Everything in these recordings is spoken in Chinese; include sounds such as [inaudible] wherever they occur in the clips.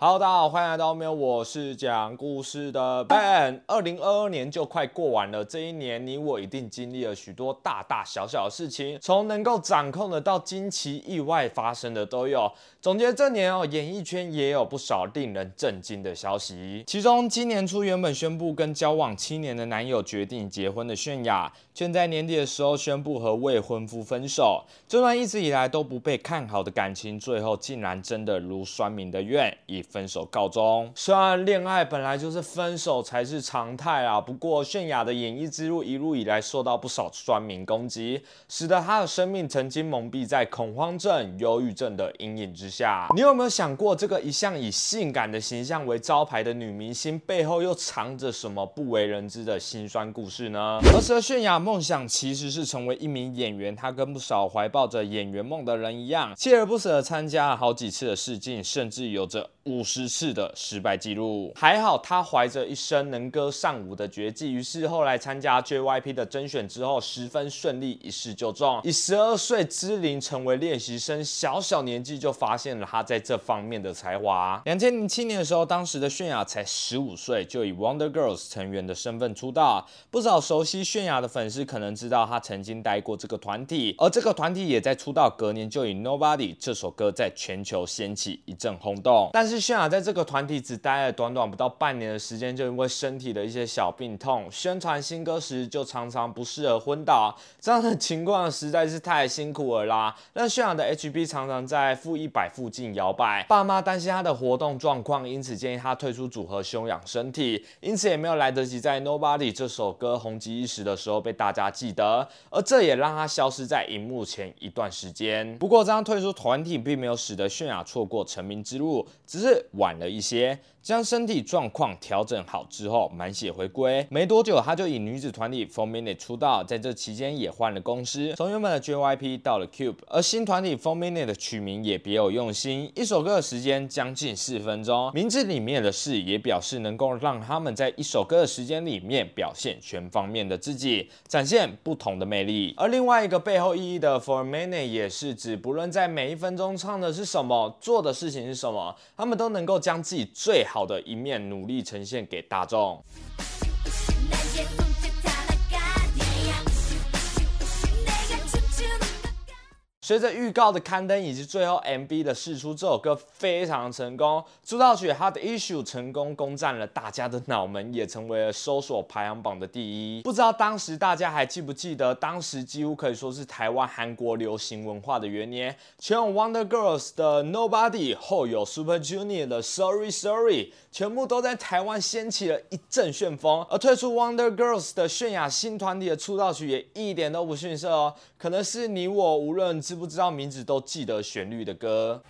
Hello，大家好，欢迎来到喵，我是讲故事的 Ben。二零二二年就快过完了，这一年你我一定经历了许多大大小小的事情，从能够掌控的到惊奇意外发生的都有。总结这年哦，演艺圈也有不少令人震惊的消息。其中，今年初原本宣布跟交往七年的男友决定结婚的泫雅，却在年底的时候宣布和未婚夫分手。这段一直以来都不被看好的感情，最后竟然真的如酸民的愿，以分手告终。虽然恋爱本来就是分手才是常态啊，不过泫雅的演艺之路一路以来受到不少酸民攻击，使得她的生命曾经蒙蔽在恐慌症、忧郁症的阴影之。下，你有没有想过，这个一向以性感的形象为招牌的女明星背后又藏着什么不为人知的辛酸故事呢？而佘泫雅梦想其实是成为一名演员，她跟不少怀抱着演员梦的人一样，锲而不舍地参加了好几次的试镜，甚至有着五十次的失败记录。还好他怀着一身能歌善舞的绝技，于是后来参加 JYP 的甄选之后，十分顺利，一试就中，以十二岁之龄成为练习生，小小年纪就发。现了他在这方面的才华。两千零七年的时候，当时的泫雅才十五岁，就以 Wonder Girls 成员的身份出道。不少熟悉泫雅的粉丝可能知道，她曾经待过这个团体，而这个团体也在出道隔年就以 Nobody 这首歌在全球掀起一阵轰动。但是泫雅在这个团体只待了短短不到半年的时间，就因为身体的一些小病痛，宣传新歌时就常常不适而昏倒。这样的情况实在是太辛苦了啦，让泫雅的 HB 常常在负一百。附近摇摆，爸妈担心他的活动状况，因此建议他退出组合休养身体，因此也没有来得及在 Nobody 这首歌红极一时的时候被大家记得，而这也让他消失在荧幕前一段时间。不过这样退出团体并没有使得泫雅错过成名之路，只是晚了一些。将身体状况调整好之后，满血回归。没多久，他就以女子团体 f o r Minute 出道，在这期间也换了公司，从原本的 JYP 到了 Cube。而新团体 f o r Minute 的取名也别有用心，一首歌的时间将近四分钟，名字里面的事也表示能够让他们在一首歌的时间里面表现全方面的自己，展现不同的魅力。而另外一个背后意义的 f o r Minute 也是指，不论在每一分钟唱的是什么，做的事情是什么，他们都能够将自己最好。好的一面，努力呈现给大众。随着预告的刊登以及最后 MV 的释出，这首歌非常成功。出道曲《Hard Issue》成功攻占了大家的脑门，也成为了搜索排行榜的第一。不知道当时大家还记不记得，当时几乎可以说是台湾韩国流行文化的元年。前有 Wonder Girls 的 Nobody，后有 Super Junior 的 Sorry Sorry，全部都在台湾掀起了一阵旋风。而退出 Wonder Girls 的泫雅新团体的出道曲也一点都不逊色哦，可能是你我无论知不知道名字都记得旋律的歌。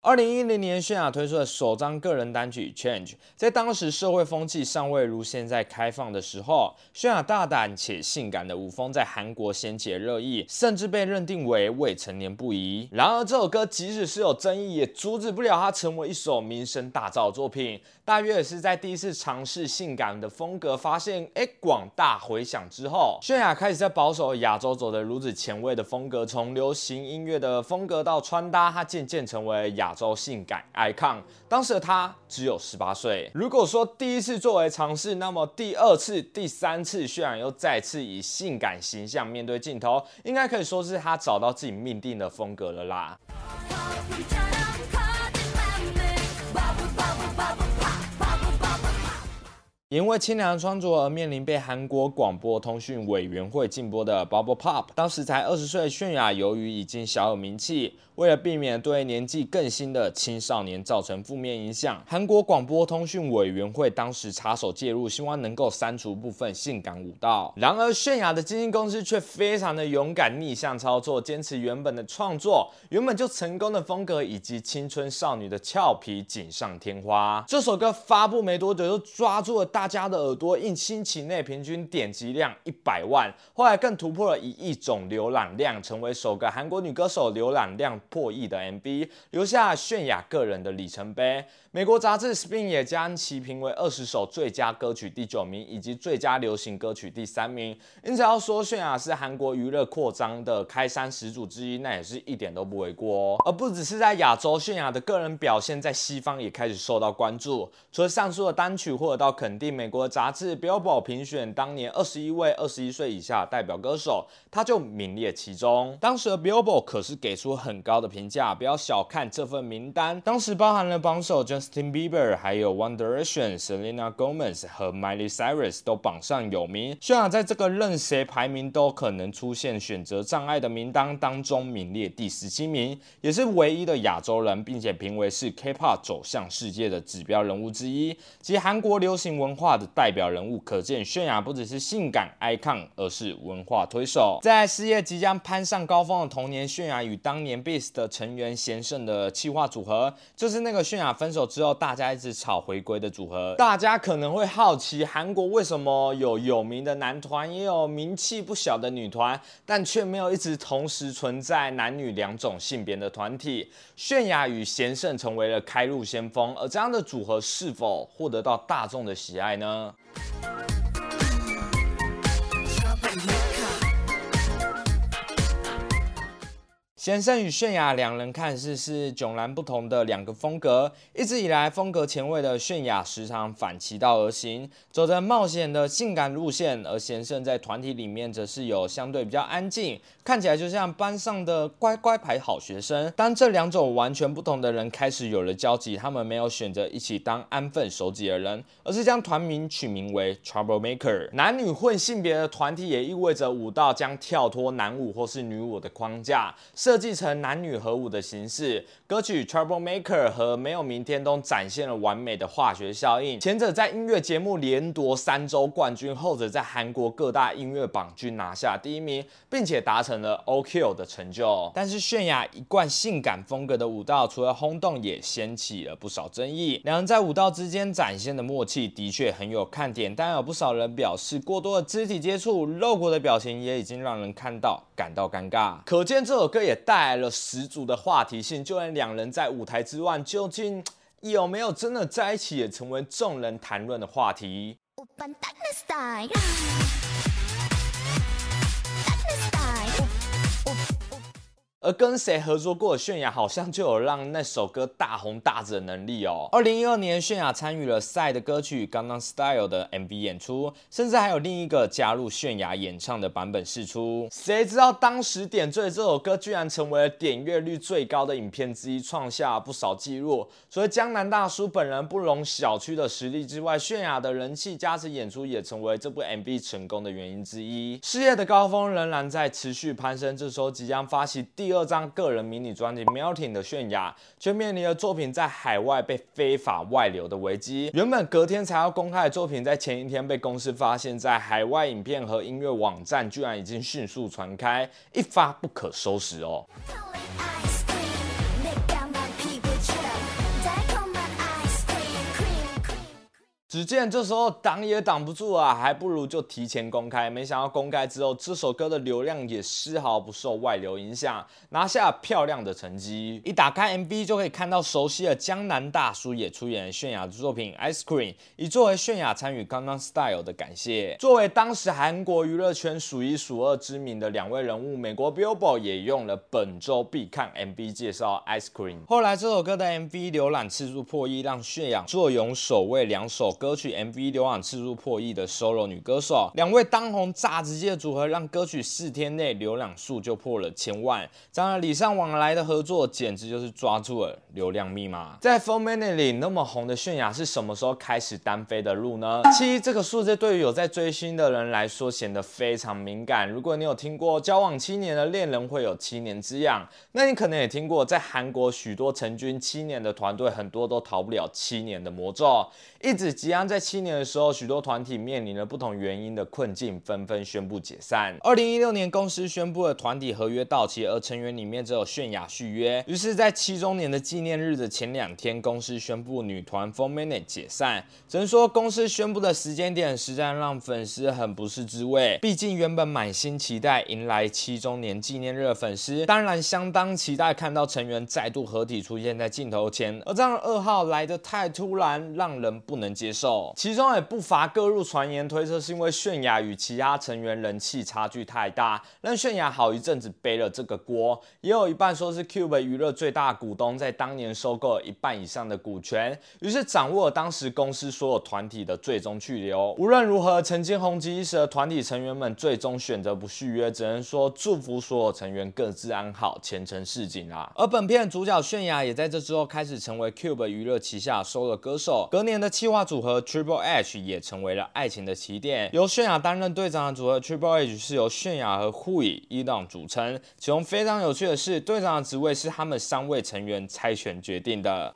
二零一零年，泫雅推出的首张个人单曲《Change》，在当时社会风气尚未如现在开放的时候，泫雅大胆且性感的舞风在韩国掀起热议，甚至被认定为未成年不宜。然而，这首歌即使是有争议，也阻止不了它成为一首名声大噪作品。大约也是在第一次尝试性感的风格，发现哎广大回响之后，泫雅开始在保守亚洲走的如此前卫的风格，从流行音乐的风格到穿搭，她渐渐成为亚洲性感 icon。当时的她只有十八岁。如果说第一次作为尝试，那么第二次、第三次，泫雅又再次以性感形象面对镜头，应该可以说是她找到自己命定的风格了啦。因为清凉穿着而面临被韩国广播通讯委员会禁播的 Bubble Pop，当时才二十岁的泫雅，由于已经小有名气，为了避免对年纪更新的青少年造成负面影响，韩国广播通讯委员会当时插手介入，希望能够删除部分性感舞蹈。然而，泫雅的经纪公司却非常的勇敢，逆向操作，坚持原本的创作，原本就成功的风格以及青春少女的俏皮锦上添花。这首歌发布没多久，就抓住了大。家的耳朵，一星期内平均点击量一百万，后来更突破了一亿种浏览量，成为首个韩国女歌手浏览量破亿的 MV，留下泫雅个人的里程碑。美国杂志 Spin 也将其评为二十首最佳歌曲第九名，以及最佳流行歌曲第三名。因此要说泫雅是韩国娱乐扩张的开山始祖之一，那也是一点都不为过哦。而不只是在亚洲，泫雅的个人表现在西方也开始受到关注。除了上述的单曲获得到肯定，美国杂志 Billboard 评选当年二十一位二十一岁以下代表歌手，他就名列其中。当时的 Billboard 可是给出很高的评价，不要小看这份名单，当时包含了榜首就 Justin Bieber，还有 One Direction、Selena Gomez 和 Miley Cyrus 都榜上有名。泫雅在这个任谁排名都可能出现选择障碍的名单当中名列第十七名，也是唯一的亚洲人，并且评为是 K-pop 走向世界的指标人物之一，及韩国流行文化的代表人物。可见泫雅不只是性感 icon，而是文化推手。在事业即将攀上高峰的同年，泫雅与当年 Beast 的成员贤胜的企划组合，就是那个泫雅分手之后大家一直吵回归的组合。大家可能会好奇，韩国为什么有有名的男团，也有名气不小的女团，但却没有一直同时存在男女两种性别的团体？泫雅与贤胜成为了开路先锋，而这样的组合是否获得到大众的喜爱呢？贤胜与泫雅两人看似是迥然不同的两个风格。一直以来，风格前卫的泫雅时常反其道而行，走着冒险的性感路线；而贤胜在团体里面则是有相对比较安静，看起来就像班上的乖乖牌好学生。当这两种完全不同的人开始有了交集，他们没有选择一起当安分守己的人，而是将团名取名为 Trouble Maker。男女混性别的团体也意味着舞蹈将跳脱男舞或是女舞的框架。设计成男女合舞的形式，歌曲《Trouble Maker》和《没有明天》都展现了完美的化学效应。前者在音乐节目连夺三周冠军，后者在韩国各大音乐榜均拿下第一名，并且达成了 OK 的成就。但是泫雅一贯性感风格的舞蹈，除了轰动，也掀起了不少争议。两人在舞蹈之间展现的默契的确很有看点，但有不少人表示，过多的肢体接触、露骨的表情也已经让人看到感到尴尬。可见这首歌也。带来了十足的话题性，就连两人在舞台之外究竟 [tsk] 有没有真的在一起，也成为众人谈论的话题。而跟谁合作过的泫雅，好像就有让那首歌大红大紫的能力哦。二零一二年，泫雅参与了赛的歌曲《Gangnam Style》的 MV 演出，甚至还有另一个加入泫雅演唱的版本释出。谁知道当时点缀这首歌，居然成为了点阅率最高的影片之一，创下不少纪录。除了江南大叔本人不容小觑的实力之外，泫雅的人气加持演出也成为这部 MV 成功的原因之一。事业的高峰仍然在持续攀升，这时候即将发起第。二二张个人迷你专辑《Melting》的泫雅，却面临了作品在海外被非法外流的危机。原本隔天才要公开的作品，在前一天被公司发现，在海外影片和音乐网站居然已经迅速传开，一发不可收拾哦。只见这时候挡也挡不住啊，还不如就提前公开。没想到公开之后，这首歌的流量也丝毫不受外流影响，拿下漂亮的成绩。一打开 MV 就可以看到熟悉的江南大叔也出演泫雅的作品《Ice Cream》，以作为泫雅参与《刚刚 Style》的感谢。作为当时韩国娱乐圈数一数二知名的两位人物，美国 Billboard 也用了本周必看 MV 介绍《Ice Cream》。后来这首歌的 MV 浏览次数破亿，让泫雅坐拥首位两首。歌曲 MV 浏览次数破亿的 solo 女歌手，两位当红炸子鸡的组合，让歌曲四天内浏览数就破了千万。当然礼尚往来的合作，简直就是抓住了流量密码。在 Four Minute 里那么红的泫雅，是什么时候开始单飞的路呢？七这个数字对于有在追星的人来说显得非常敏感。如果你有听过交往七年的恋人会有七年之痒，那你可能也听过在韩国许多成军七年的团队，很多都逃不了七年的魔咒，一直。吉安在七年的时候，许多团体面临了不同原因的困境，纷纷宣布解散。二零一六年，公司宣布了团体合约到期，而成员里面只有泫雅续约。于是，在七周年的纪念日的前两天，公司宣布女团 Four Minute 解散。只能说，公司宣布的时间点实在让粉丝很不是滋味。毕竟，原本满心期待迎来七周年纪念日的粉丝，当然相当期待看到成员再度合体出现在镜头前。而这样的噩耗来得太突然，让人不能接受。其中也不乏各路传言推测，是因为泫雅与其他成员人气差距太大，让泫雅好一阵子背了这个锅。也有一半说是 Cube 娱乐最大股东在当年收购了一半以上的股权，于是掌握了当时公司所有团体的最终去留。无论如何，曾经红极一时的团体成员们最终选择不续约，只能说祝福所有成员各自安好，前程似锦啦。而本片主角泫雅也在这之后开始成为 Cube 娱乐旗下收的歌手。隔年的企划组合和 Triple H 也成为了爱情的起点。由泫雅担任队长的组合 Triple H 是由泫雅和护以一档组成。其中非常有趣的是，队长的职位是他们三位成员猜拳决定的。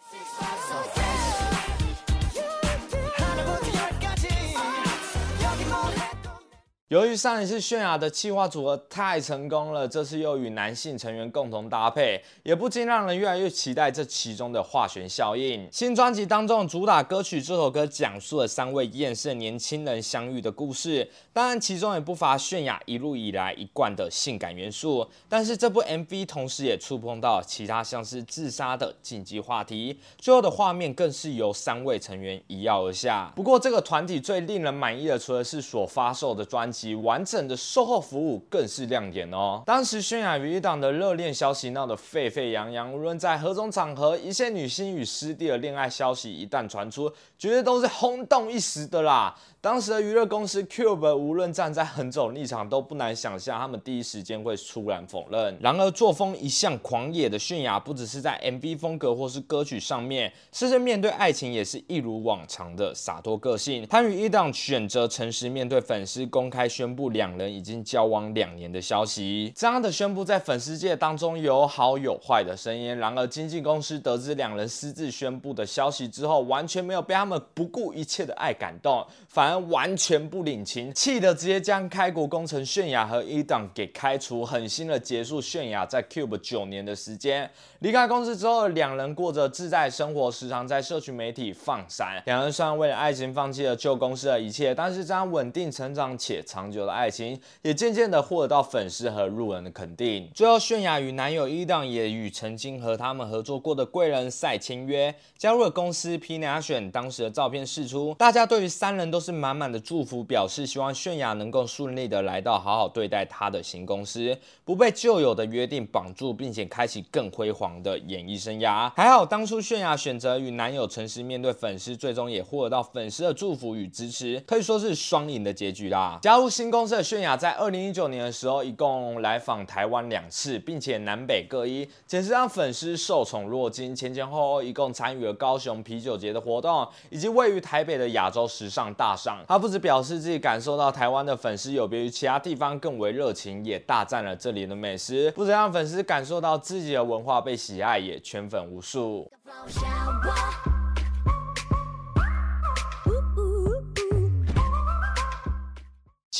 由于上一次泫雅的企划组合太成功了，这次又与男性成员共同搭配，也不禁让人越来越期待这其中的化学效应。新专辑当中主打歌曲这首歌讲述了三位厌世年轻人相遇的故事，当然其中也不乏泫雅一路以来一贯的性感元素。但是这部 MV 同时也触碰到其他像是自杀的禁忌话题，最后的画面更是由三位成员一跃而下。不过这个团体最令人满意的，除了是所发售的专辑。及完整的售后服务更是亮点哦。当时泫雅与一档的热恋消息闹得沸沸扬扬，无论在何种场合，一线女星与师弟的恋爱消息一旦传出，绝对都是轰动一时的啦。当时的娱乐公司 Cube 无论站在何种立场，都不难想象他们第一时间会突然否认。然而作风一向狂野的泫雅，不只是在 MV 风格或是歌曲上面，甚至面对爱情也是一如往常的洒脱个性。他与一档选择诚实面对粉丝，公开宣布两人已经交往两年的消息。这样的宣布在粉丝界当中有好有坏的声音。然而经纪公司得知两人私自宣布的消息之后，完全没有被他们不顾一切的爱感动，反而。完全不领情，气得直接将开国功臣泫雅和一档给开除，狠心的结束泫雅在 Cube 九年的时间。离开公司之后，两人过着自在生活，时常在社群媒体放闪。两人虽然为了爱情放弃了旧公司的一切，但是这样稳定成长且长久的爱情，也渐渐的获得到粉丝和路人的肯定。最后，泫雅与男友一档也与曾经和他们合作过的贵人赛签约，加入了公司。P 拿选当时的照片释出，大家对于三人都是满满的祝福，表示希望泫雅能够顺利的来到好好对待他的新公司，不被旧有的约定绑住，并且开启更辉煌的演艺生涯。还好当初泫雅选择与男友诚实面对粉丝，最终也获得到粉丝的祝福与支持，可以说是双赢的结局啦。加入新公司的泫雅在二零一九年的时候，一共来访台湾两次，并且南北各一，简直让粉丝受宠若惊。前前后后一共参与了高雄啤酒。节的活动，以及位于台北的亚洲时尚大厦，他不止表示自己感受到台湾的粉丝有别于其他地方更为热情，也大赞了这里的美食，不止让粉丝感受到自己的文化被喜爱，也圈粉无数。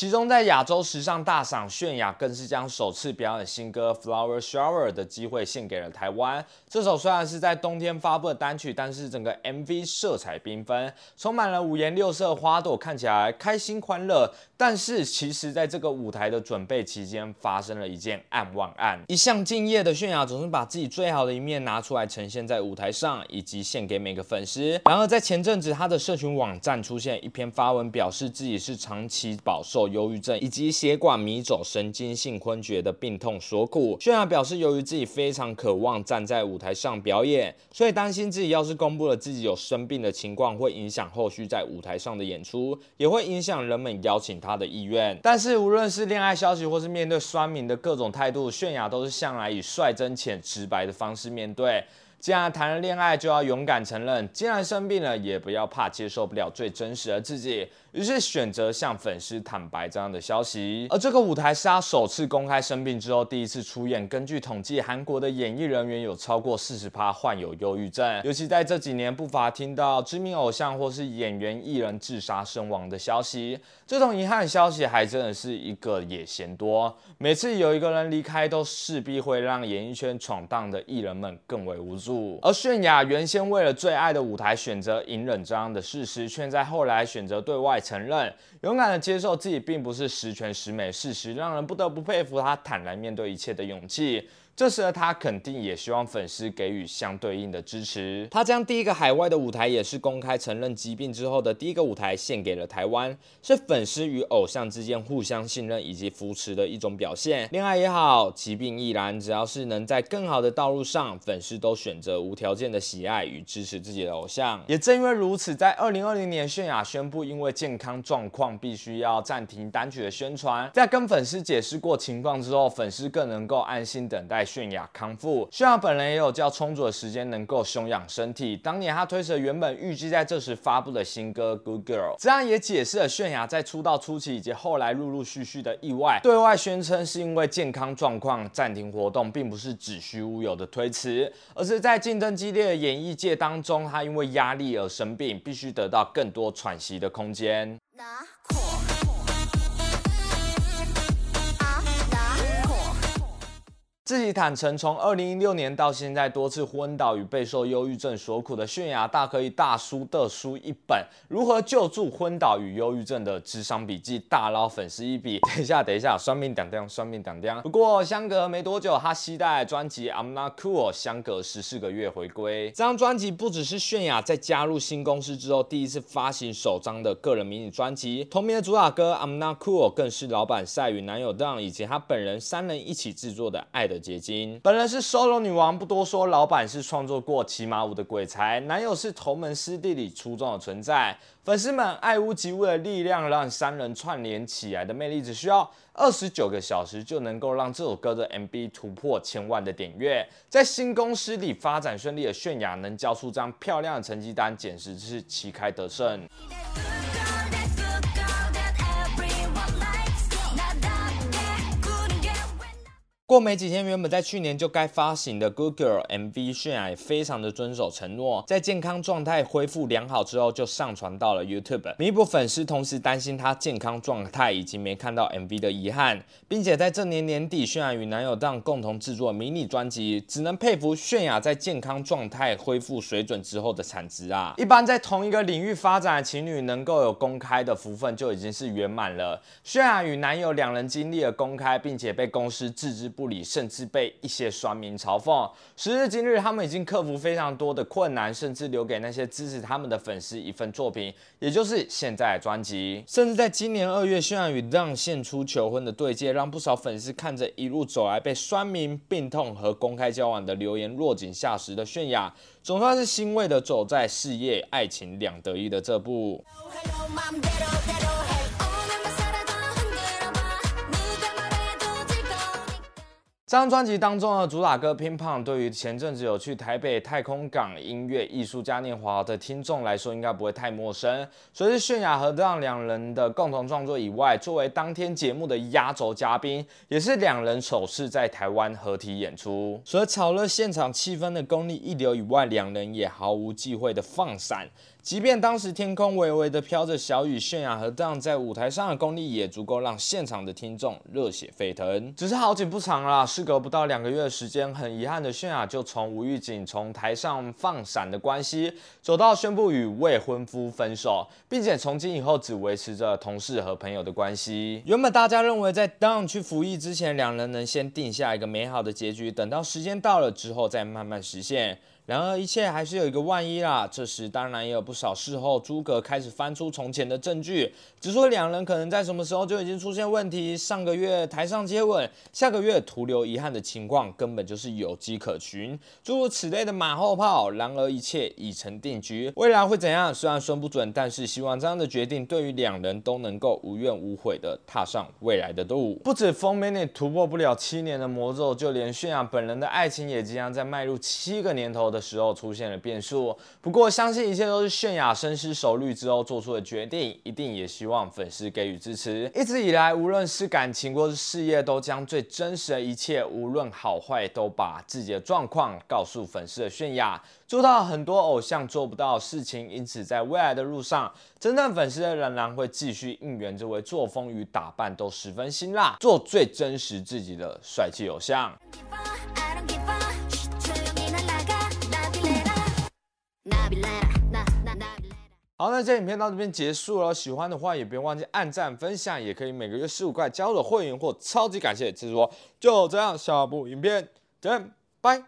其中，在亚洲时尚大赏，泫雅更是将首次表演新歌《Flower Shower》的机会献给了台湾。这首虽然是在冬天发布的单曲，但是整个 MV 色彩缤纷，充满了五颜六色花朵，看起来开心欢乐。但是，其实在这个舞台的准备期间，发生了一件案万案。一向敬业的泫雅总是把自己最好的一面拿出来呈现在舞台上，以及献给每个粉丝。然而，在前阵子，他的社群网站出现一篇发文，表示自己是长期饱受。忧郁症以及血管迷走、神经性昏厥的病痛所苦。泫雅表示，由于自己非常渴望站在舞台上表演，所以担心自己要是公布了自己有生病的情况，会影响后续在舞台上的演出，也会影响人们邀请他的意愿。但是，无论是恋爱消息，或是面对酸民的各种态度，泫雅都是向来以率真且直白的方式面对。既然谈了恋爱，就要勇敢承认；既然生病了，也不要怕接受不了最真实的自己。于是选择向粉丝坦白这样的消息。而这个舞台是他首次公开生病之后第一次出演。根据统计，韩国的演艺人员有超过四十趴患有忧郁症，尤其在这几年，不乏听到知名偶像或是演员艺人自杀身亡的消息。这种遗憾消息还真的是一个也嫌多。每次有一个人离开，都势必会让演艺圈闯荡的艺人们更为无助。而泫雅原先为了最爱的舞台选择隐忍这样的事实，却在后来选择对外承认，勇敢的接受自己并不是十全十美事实，让人不得不佩服他坦然面对一切的勇气。这时的他肯定也希望粉丝给予相对应的支持。他将第一个海外的舞台，也是公开承认疾病之后的第一个舞台，献给了台湾，是粉丝与偶像之间互相信任以及扶持的一种表现。恋爱也好，疾病亦然，只要是能在更好的道路上，粉丝都选择无条件的喜爱与支持自己的偶像。也正因为如此，在二零二零年，泫雅宣布因为健康状况，必须要暂停单曲的宣传。在跟粉丝解释过情况之后，粉丝更能够安心等待。泫雅康复，泫雅本人也有较充足的时间能够休养身体。当年她推迟原本预计在这时发布的新歌《Good Girl》，这样也解释了泫雅在出道初期以及后来陆陆续续的意外，对外宣称是因为健康状况暂停活动，并不是子虚乌有的推辞，而是在竞争激烈的演艺界当中，她因为压力而生病，必须得到更多喘息的空间。自己坦诚，从二零一六年到现在，多次昏倒与备受忧郁症所苦的泫雅，大可以大书特书一本《如何救助昏倒与忧郁症的智商笔记》，大捞粉丝一笔。[laughs] 等一下，等一下，双命点点，双命点点。不过相隔没多久，他期待专辑《I'm Not Cool》，相隔十四个月回归。这张专辑不只是泫雅在加入新公司之后第一次发行首张的个人迷你专辑，同名的主打歌《I'm Not Cool》更是老板赛与男友 Don 以及他本人三人一起制作的爱的。的结晶，本人是 solo 女王，不多说。老板是创作过《骑马舞》的鬼才，男友是同门师弟里出众的存在。粉丝们爱屋及乌的力量，让三人串联起来的魅力，只需要二十九个小时就能够让这首歌的 MV 突破千万的点阅。在新公司里发展顺利的泫雅，能交出这样漂亮的成绩单，简直是旗开得胜。过没几天，原本在去年就该发行的《Good Girl》MV，泫雅也非常的遵守承诺，在健康状态恢复良好之后，就上传到了 YouTube，弥补粉丝同时担心她健康状态以及没看到 MV 的遗憾，并且在这年年底，泫雅与男友档共同制作迷你专辑，只能佩服泫雅在健康状态恢复水准之后的产值啊！一般在同一个领域发展的情侣，能够有公开的福分就已经是圆满了。泫雅与男友两人经历了公开，并且被公司置之不。不理，甚至被一些酸民嘲讽。时至今日，他们已经克服非常多的困难，甚至留给那些支持他们的粉丝一份作品，也就是现在的专辑。甚至在今年二月，泫雅与让献出求婚的对戒，让不少粉丝看着一路走来被酸民病痛和公开交往的留言落井下石的泫雅，总算是欣慰的走在事业、爱情两得意的这步。这张专辑当中的主打歌《乒乓》，对于前阵子有去台北太空港音乐艺术嘉年华的听众来说，应该不会太陌生。除了泫雅和让两人的共同创作以外，作为当天节目的压轴嘉宾，也是两人首次在台湾合体演出。除了炒热现场气氛的功力一流以外，两人也毫无忌讳的放闪。即便当时天空微微的飘着小雨，泫雅和当在舞台上的功力也足够让现场的听众热血沸腾。只是好景不长啦，事隔不到两个月的时间，很遗憾的泫雅就从吴玉景从台上放闪的关系，走到宣布与未婚夫分手，并且从今以后只维持着同事和朋友的关系。原本大家认为在 Don 去服役之前，两人能先定下一个美好的结局，等到时间到了之后再慢慢实现。然而一切还是有一个万一啦。这时当然也有不少事后诸葛开始翻出从前的证据，只说两人可能在什么时候就已经出现问题。上个月台上接吻，下个月徒留遗憾的情况，根本就是有迹可循。诸如此类的马后炮。然而一切已成定局，未来会怎样？虽然说不准，但是希望这样的决定对于两人都能够无怨无悔的踏上未来的路。不止封 mini 突破不了七年的魔咒，就连泫雅本人的爱情也即将在迈入七个年头。的时候出现了变数。不过，相信一切都是泫雅深思熟虑之后做出的决定，一定也希望粉丝给予支持。一直以来，无论是感情或是事业，都将最真实的一切，无论好坏，都把自己的状况告诉粉丝的泫雅，做到很多偶像做不到的事情。因此，在未来的路上，真正粉丝仍然会继续应援这位作风与打扮都十分辛辣，做最真实自己的帅气偶像。好，那这影片到这边结束了。喜欢的话也别忘记按赞、分享，也可以每个月十五块加入会员或超级感谢支持我。就这样，下部影片见，拜。